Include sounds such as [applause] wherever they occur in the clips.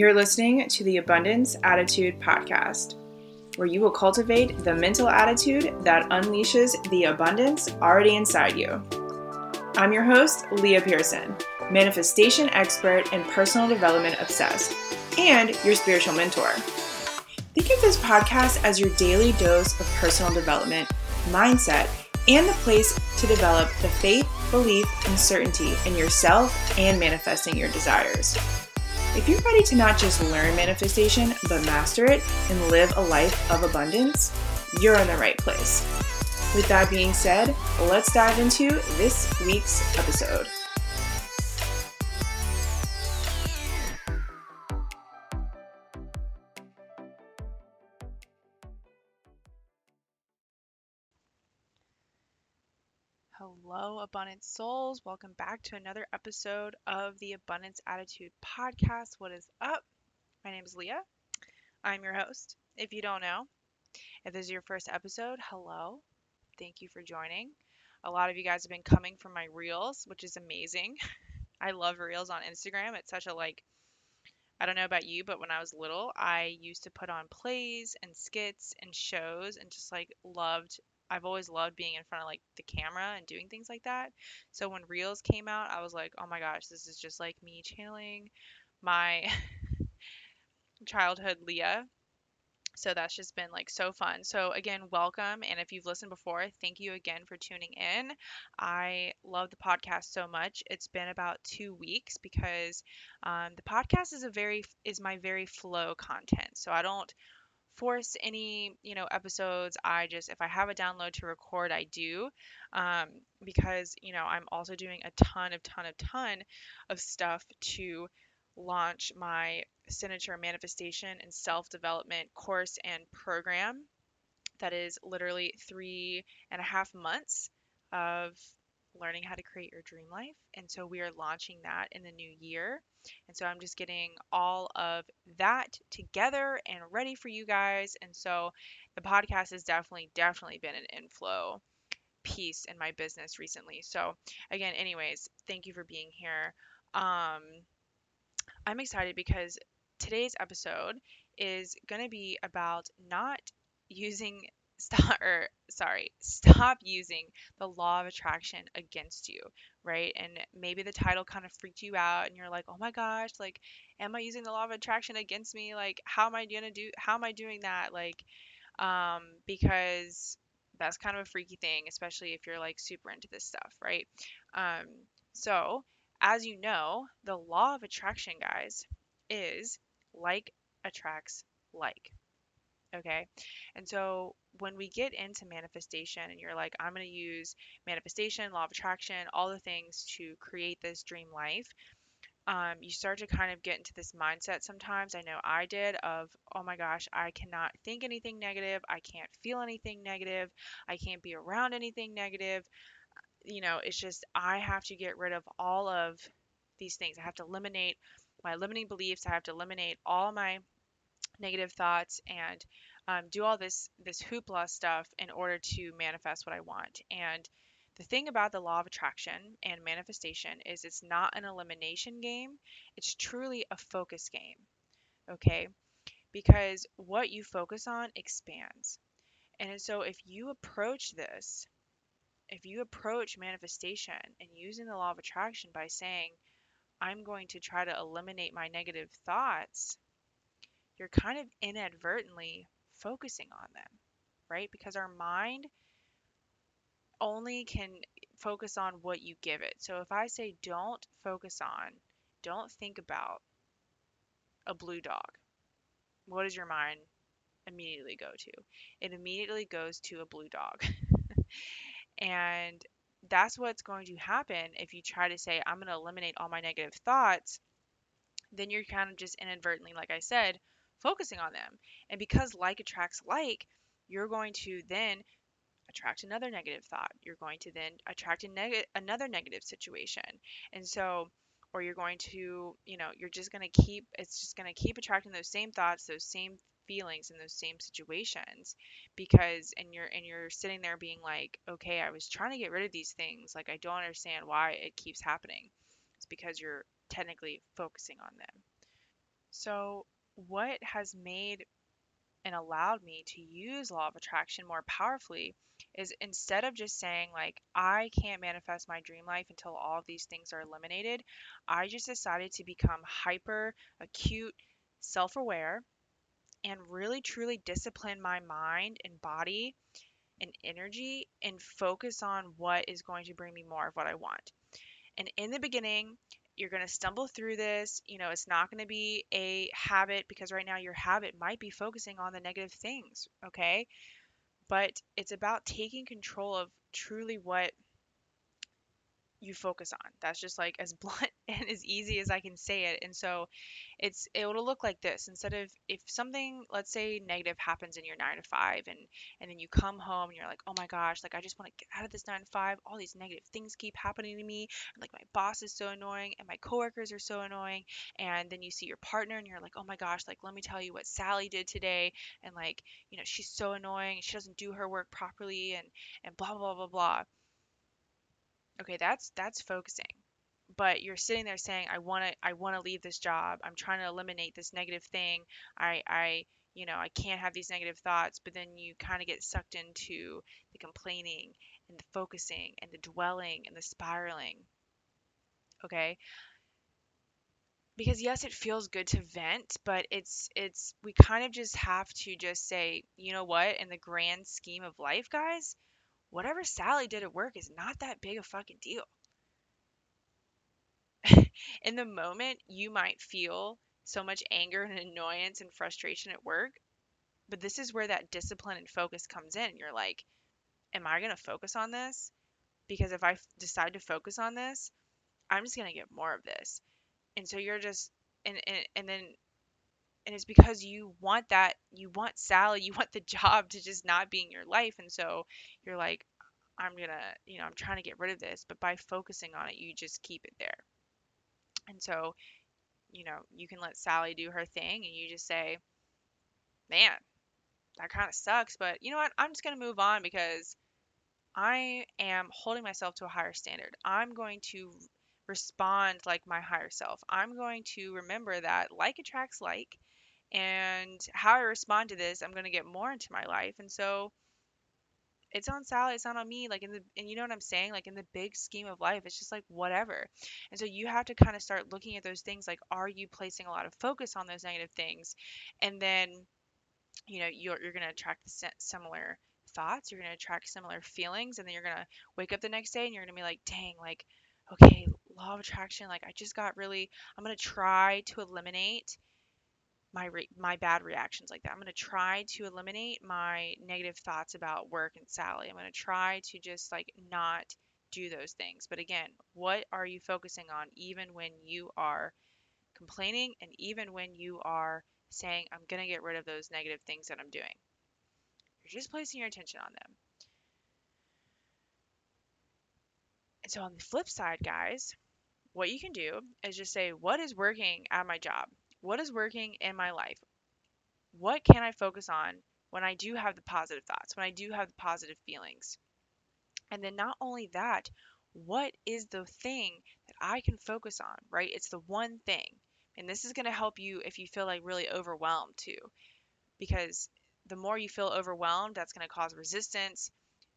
You're listening to the Abundance Attitude Podcast, where you will cultivate the mental attitude that unleashes the abundance already inside you. I'm your host, Leah Pearson, manifestation expert and personal development obsessed, and your spiritual mentor. Think of this podcast as your daily dose of personal development, mindset, and the place to develop the faith, belief, and certainty in yourself and manifesting your desires. If you're ready to not just learn manifestation, but master it and live a life of abundance, you're in the right place. With that being said, let's dive into this week's episode. Hello, Abundant Souls. Welcome back to another episode of the Abundance Attitude Podcast. What is up? My name is Leah. I'm your host. If you don't know, if this is your first episode, hello. Thank you for joining. A lot of you guys have been coming from my reels, which is amazing. [laughs] I love reels on Instagram. It's such a like, I don't know about you, but when I was little, I used to put on plays and skits and shows and just like loved I've always loved being in front of like the camera and doing things like that. So when Reels came out, I was like, "Oh my gosh, this is just like me channeling my [laughs] childhood Leah." So that's just been like so fun. So again, welcome and if you've listened before, thank you again for tuning in. I love the podcast so much. It's been about 2 weeks because um, the podcast is a very is my very flow content. So I don't force any you know episodes. I just if i have a download to record i do um, because you know i'm also doing a ton of ton of ton of stuff to launch my signature manifestation and self-development course and program that is literally three and a half months of learning how to create your dream life. And so we are launching that in the new year. And so I'm just getting all of that together and ready for you guys. And so the podcast has definitely, definitely been an inflow piece in my business recently. So again, anyways, thank you for being here. Um, I'm excited because today's episode is going to be about not using stop [laughs] or sorry stop using the law of attraction against you right? And maybe the title kind of freaked you out and you're like oh my gosh like am i using the law of attraction against me? Like how am i gonna do how am i doing that? Like um because that's kind of a freaky thing especially if you're like super into this stuff right? Um so as you know the law of attraction guys is like attracts like Okay. And so when we get into manifestation and you're like, I'm going to use manifestation, law of attraction, all the things to create this dream life, um, you start to kind of get into this mindset sometimes. I know I did of, oh my gosh, I cannot think anything negative. I can't feel anything negative. I can't be around anything negative. You know, it's just, I have to get rid of all of these things. I have to eliminate my limiting beliefs. I have to eliminate all my negative thoughts and um, do all this this hoopla stuff in order to manifest what I want. And the thing about the law of attraction and manifestation is it's not an elimination game. It's truly a focus game. Okay? Because what you focus on expands. And so if you approach this, if you approach manifestation and using the law of attraction by saying, I'm going to try to eliminate my negative thoughts, you're kind of inadvertently focusing on them, right? Because our mind only can focus on what you give it. So if I say don't focus on, don't think about a blue dog, what does your mind immediately go to? It immediately goes to a blue dog. [laughs] and that's what's going to happen if you try to say, I'm going to eliminate all my negative thoughts. Then you're kind of just inadvertently, like I said, focusing on them. And because like attracts like, you're going to then attract another negative thought. You're going to then attract neg- another negative situation. And so or you're going to, you know, you're just going to keep it's just going to keep attracting those same thoughts, those same feelings in those same situations because and you're and you're sitting there being like, "Okay, I was trying to get rid of these things. Like I don't understand why it keeps happening." It's because you're technically focusing on them. So, what has made and allowed me to use law of attraction more powerfully is instead of just saying like I can't manifest my dream life until all of these things are eliminated, I just decided to become hyper acute, self-aware and really truly discipline my mind and body and energy and focus on what is going to bring me more of what I want. And in the beginning, you're going to stumble through this. You know, it's not going to be a habit because right now your habit might be focusing on the negative things, okay? But it's about taking control of truly what you focus on. That's just like as [laughs] blunt and as easy as I can say it. And so it's it'll look like this. Instead of if something, let's say negative happens in your 9 to 5 and and then you come home and you're like, "Oh my gosh, like I just want to get out of this 9 to 5. All these negative things keep happening to me. And like my boss is so annoying and my coworkers are so annoying." And then you see your partner and you're like, "Oh my gosh, like let me tell you what Sally did today and like, you know, she's so annoying. She doesn't do her work properly and and blah blah blah blah." Okay, that's that's focusing. But you're sitting there saying, I want to I want to leave this job. I'm trying to eliminate this negative thing. I I you know, I can't have these negative thoughts, but then you kind of get sucked into the complaining and the focusing and the dwelling and the spiraling. Okay? Because yes, it feels good to vent, but it's it's we kind of just have to just say, you know what, in the grand scheme of life, guys, whatever Sally did at work is not that big a fucking deal. [laughs] in the moment, you might feel so much anger and annoyance and frustration at work, but this is where that discipline and focus comes in. You're like, am I going to focus on this? Because if I f- decide to focus on this, I'm just going to get more of this. And so you're just, and, and, and then, and it's because you want that, you want Sally, you want the job to just not be in your life. And so you're like, I'm to, you know, I'm trying to get rid of this. But by focusing on it, you just keep it there. And so you know, you can let Sally do her thing and you just say, man, that kind of sucks, but you know what? I'm just to move on because I am holding myself to a higher standard. I'm going to respond like my higher self. I'm going to remember that like attracts like, and how I respond to this, I'm going to get more into my life. And so it's on Sally, it's not on me. Like in the and you know what I'm saying? Like in the big scheme of life, it's just like whatever. And so you have to kind of start looking at those things like are you placing a lot of focus on those negative things? And then, you know, you're you're going to attract similar thoughts, you're going to attract similar feelings and then you're going to wake up the next day and you're going to be like, "Dang, like okay, law of attraction, like I just got really I'm going to try to eliminate my re- my bad reactions like that. I'm going to try to eliminate my negative thoughts about work and Sally. I'm going to try to just like not do those things. But again, what are you focusing on even when you are complaining and even when you are saying I'm going to get rid of those negative things that I'm doing? You're just placing your attention on them. And so on the flip side, guys, what you can do is just say what is working at my job? What is working in my life? What can I focus on when I do have the positive thoughts, when I do have the positive feelings? And then not only that, what is the thing that I can focus on, right? It's the one thing. And this is going to help you if you feel like really overwhelmed too. Because the more you feel overwhelmed, that's going to cause resistance.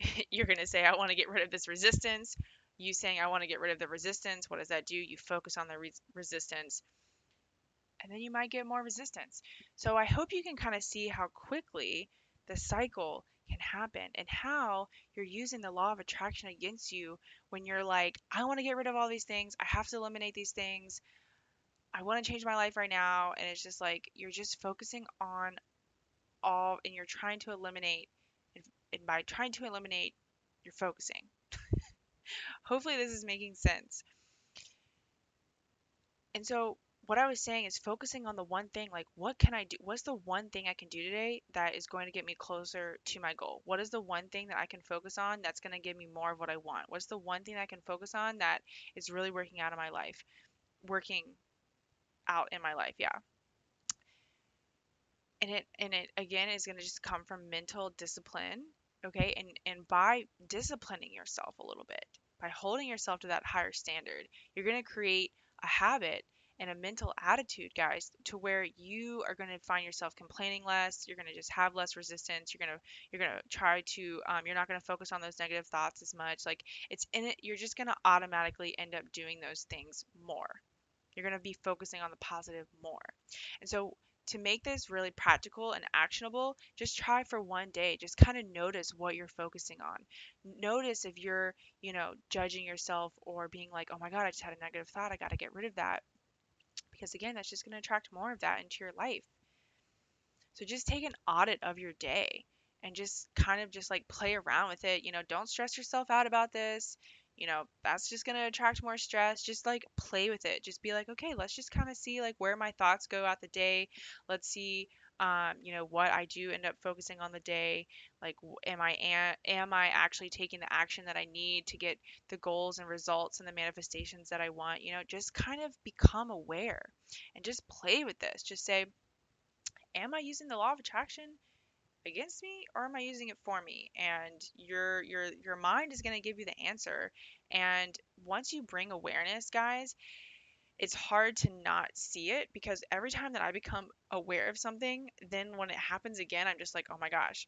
[laughs] You're going to say, I want to get rid of this resistance. You saying, I want to get rid of the resistance. What does that do? You focus on the re- resistance and then you might get more resistance. So I hope you can kind of see how quickly the cycle can happen and how you're using the law of attraction against you when you're like, I want to get rid of all these things. I have to eliminate these things. I want to change my life right now. And it's just like you're just focusing on all and you're trying to eliminate. And by trying to eliminate, you're focusing. [laughs] Hopefully, this is making sense. And so what I was saying is focusing on the one thing, like what can I do? What's the one thing I can do today that is going to get me closer to my goal? What is the one thing that I can focus on that's going to give me more of what I want? What's the one thing I can focus on that is really working out in my life? Working out in my life, yeah. And it and it again is going to just come from mental discipline, okay? And and by disciplining yourself a little bit, by holding yourself to that higher standard, you're going to create a habit and a mental attitude, guys, to where you are going to find yourself complaining less. You're going to just have less resistance. You're going to you're going to try to um, you're not going to focus on those negative thoughts as much. Like it's in it. You're just going to automatically end up doing those things more. You're going to be focusing on the positive more. And so to make this really practical and actionable, just try for one day. Just kind of notice what you're focusing on. Notice if you're, you know, judging yourself or being like, oh my God, I just had a negative thought. I got to get rid of that because again, that's just going to attract more of that into your life. So just take an audit of your day and just kind of just like play around with it. You know, don't stress yourself out about this. You know, that's just going to attract more stress. Just like play with it. Just be like, okay, let's just kind of see like where my thoughts go out the day. Let's see um, you know what I do end up focusing on the day. Like, am I am I actually taking the action that I need to get the goals and results and the manifestations that I want? You know, just kind of become aware and just play with this. Just say, am I using the law of attraction against me or am I using it for me? And your your your mind is going to give you the answer. And once you bring awareness, guys, it's hard to not see it because every time that I become aware of something, then when it happens again, I'm just like, oh my gosh,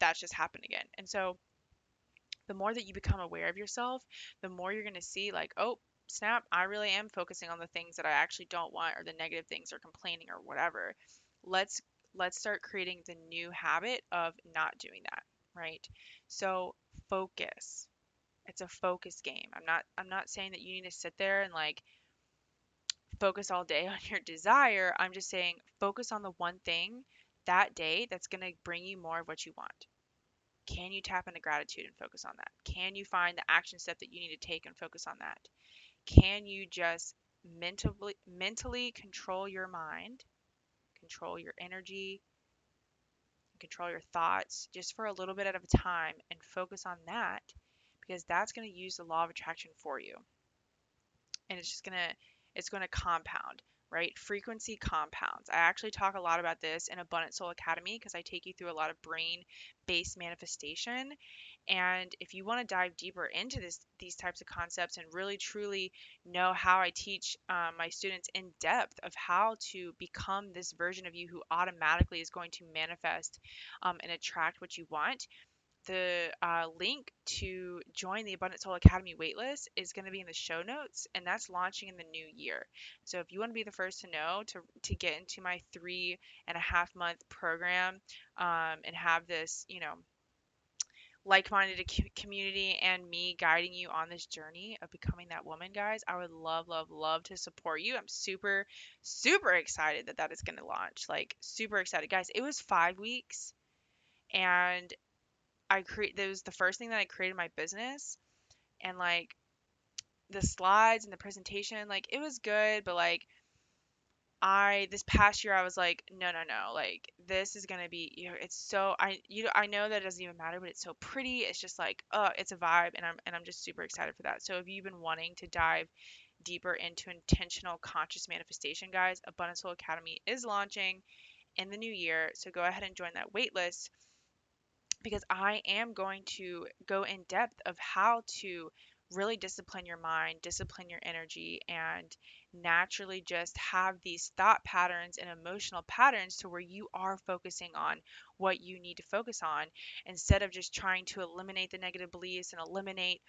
that's just happened again. And so the more that you become aware of yourself, the more you're going to see, like, oh, snap, I really am focusing on the things that I actually don't want or the negative things or complaining or whatever. Let's let's start creating the new habit of not doing that, right? So focus. It's a focus game. I'm not I'm not saying that you need to sit there and like focus all day [laughs] on your desire. I'm just saying focus on the one thing that day that's going to bring you more of what you want. Can you tap into gratitude and focus on that? Can you find the action step that you need to take and focus on that? Can you just mentally mentally control your mind, control your energy, control your thoughts just for a little bit at a time and focus on that because that's going to use the law of attraction for you. And it's just going to it's going to compound, right? Frequency compounds. I actually talk a lot about this in Abundant Soul Academy because I take you through a lot of brain based manifestation. And if you want to dive deeper into this, these types of concepts and really truly know how I teach um, my students in depth of how to become this version of you who automatically is going to manifest um, and attract what you want, the uh, link to join the Abundant Soul Academy waitlist is going to be in the show notes, and that's launching in the new year. So if you want to be the first to know to to get into my three and a half month program um, and have this, you know, like-minded community and me guiding you on this journey of becoming that woman guys i would love love love to support you i'm super super excited that that is going to launch like super excited guys it was five weeks and I create that was the first thing that I created my business and like the slides and the presentation like it was good but like I this past year I was like no no no like this is gonna be you know it's so I you I know that it doesn't even matter but it's so pretty it's just like oh it's a vibe and I'm and I'm just super excited for that. So if you've been wanting to dive deeper into intentional conscious manifestation guys Abundant Soul Academy is launching in the new year so go ahead and join that waitlist because I am going to go in depth of how to really discipline your mind, discipline your energy, and naturally just have these thought patterns and emotional patterns to where you are focusing on what you need to focus on instead of just trying to eliminate the negative beliefs and eliminate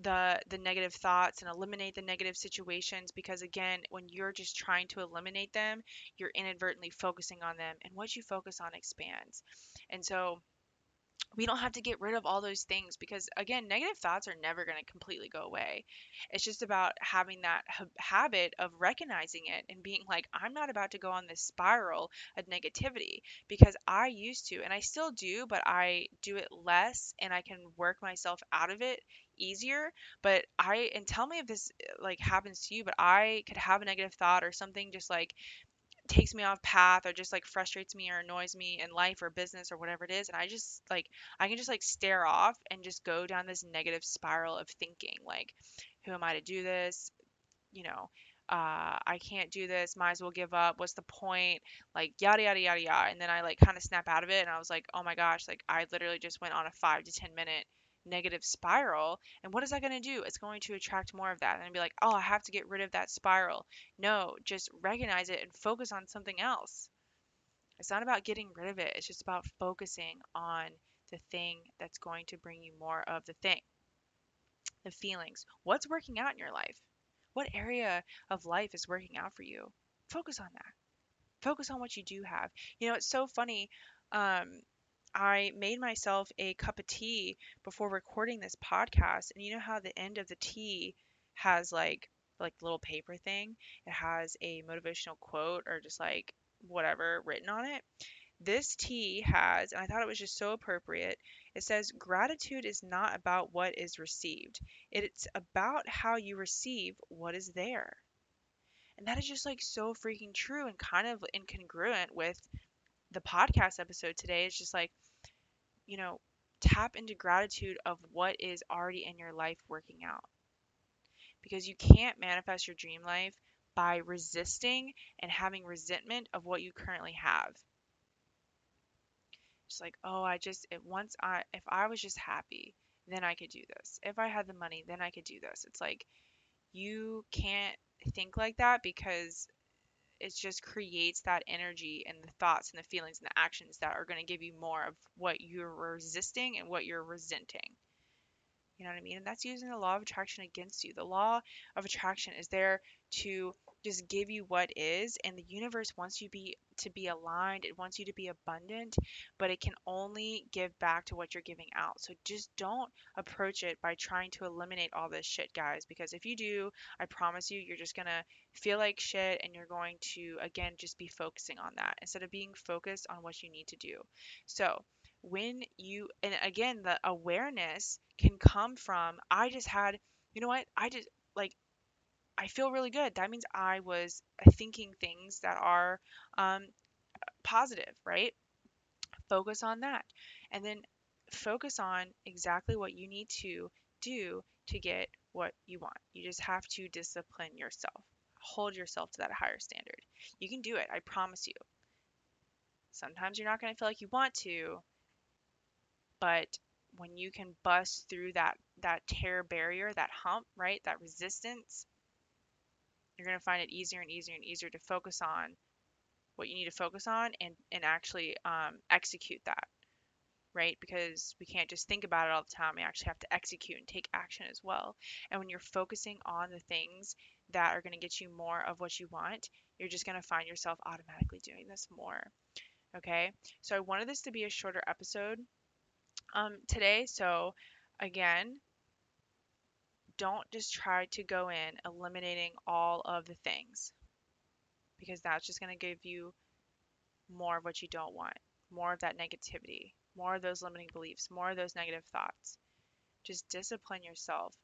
the the negative thoughts and eliminate the negative situations because again when you're just trying to eliminate them you're inadvertently focusing on them and what you focus on expands. And so we don't have to get rid of all those things because again negative thoughts are never going to completely go away. It's just about having that ha- habit of recognizing it and being like i'm not about to go on this spiral of negativity because i used to and i still do but i do it less and i can work myself out of it easier. But i and tell me if this like happens to you but i could have a negative thought or something just like takes me off path or just like frustrates me or annoys me in life or business or whatever it is and i just like i can just like stare off and just go down this negative spiral of thinking like who am i to do this you know uh, I can't do this, might as well give up. What's the point? Like yada yada yada yada. And then I like kind of snap out of it, and I was like, oh my gosh, like I literally just went on a five to ten minute negative spiral. And what is that going to do? It's going to attract more of that and be like, oh, I have to get rid of that spiral. No, just recognize it and focus on something else. It's not about getting rid of it, it's just about focusing on the thing that's going to bring you more of the thing. The feelings. What's working out in your life? What area of life is working out for you? Focus on that. Focus on what you do have. You know, it's so funny. Um, I made myself a cup of tea before recording this podcast, and you know how the end of the tea has like like little paper thing. It has a motivational quote or just like whatever written on it. This tea has, and I thought it was just so appropriate. It says, Gratitude is not about what is received, it's about how you receive what is there. And that is just like so freaking true and kind of incongruent with the podcast episode today. It's just like, you know, tap into gratitude of what is already in your life working out. Because you can't manifest your dream life by resisting and having resentment of what you currently have. Just like, oh, I just it once I if I was just happy, then I could do this. If I had the money, then I could do this. It's like you can't think like that because it just creates that energy and the thoughts and the feelings and the actions that are going to give you more of what you're resisting and what you're resenting. You know what I mean? And that's using the law of attraction against you. The law of attraction is there to just give you what is and the universe wants you be to be aligned it wants you to be abundant but it can only give back to what you're giving out. So just don't approach it by trying to eliminate all this shit guys because if you do i promise you you're just gonna feel like shit and you're going to again just be focusing on that instead of being focused on what you need to do. So when you and again the awareness can come from i just had you know what? I just like I feel really good. That means I was thinking things that are um, positive, right? Focus on that. And then focus on exactly what you need to do to get what you want. You just have to discipline yourself, hold yourself to that higher standard. You can do it, I promise you. Sometimes you're not going to feel like you want to, but when you can bust through that that tear barrier, that hump, right? That resistance, you're going to find it easier and easier and easier to focus on what you need to focus on and, and actually um, execute that, right? Because we can't just think about it all the time. We actually have to execute and take action as well. And when you're focusing on the things that are going to get you more of what you want, you're just going to find yourself automatically doing this more. Okay, so I wanted this to be a shorter episode um, today. So, again, don't just try to go in eliminating all of the things because that's just going to give you more of what you don't want, more of that negativity, more of those limiting beliefs, more of those negative thoughts. Just discipline yourself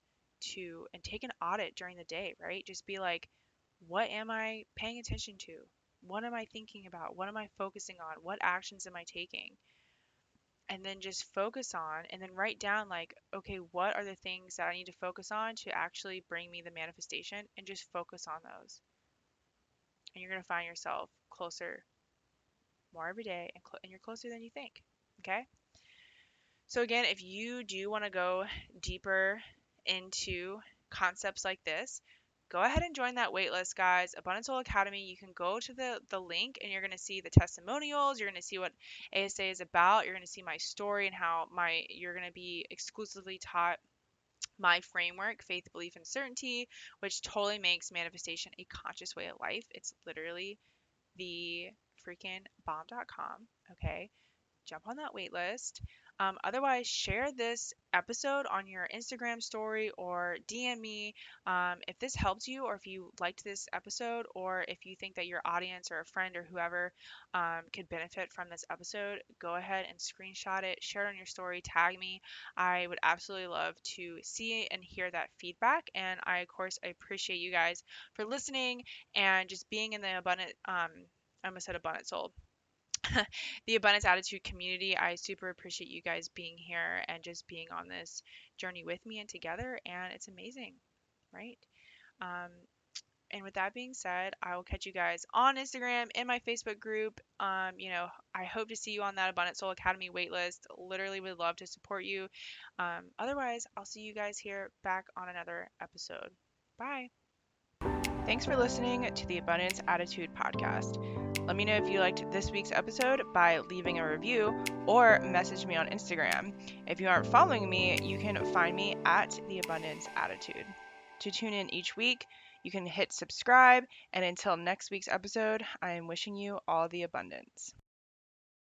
to and take an audit during the day, right? Just be like, what am I paying attention to? What am I thinking about? What am I focusing on? What actions am I taking? And then just focus on and then write down like okay what are the things that i need to focus on to actually bring me the manifestation? and just focus on those. And you're going to find yourself closer more every day and, cl- and you're closer than you think okay? So again if you do want to go deeper into concepts like this go ahead and join that waitlist, guys. Abundant Soul Academy. You can go to the, the link and you're going to see the testimonials. You're going to see what ASA is about. You're going to see my story and how my you're going to be exclusively taught my framework, faith, belief, and certainty, which totally makes manifestation a conscious way of life. It's literally the freaking bomb.com. Okay. Jump on that wait list. Um, otherwise, share this episode on your Instagram story or DM me um, if this helped you, or if you liked this episode, or if you think that your audience or a friend or whoever um, could benefit from this episode. Go ahead and screenshot it, share it on your story, tag me. I would absolutely love to see and hear that feedback. And I, of course, I appreciate you guys for listening and just being in the abundant. Um, I almost said abundant soul [laughs] the Abundance Attitude community. I super appreciate you guys being here and just being on this journey with me and together. And it's amazing, right? Um, and with that being said, I will catch you guys on Instagram in my Facebook group. Um, you know, I hope to see you on that Abundant Soul Academy waitlist. Literally would love to support you. Um, otherwise, I'll see you guys here back on another episode. Bye. Thanks for listening to the Abundance Attitude podcast. Let me know if you liked this week's episode by leaving a review or message me on Instagram. If you aren't following me, you can find me at the Abundance Attitude. To tune in each week, you can hit subscribe, and until next week's episode, I am wishing you all the abundance.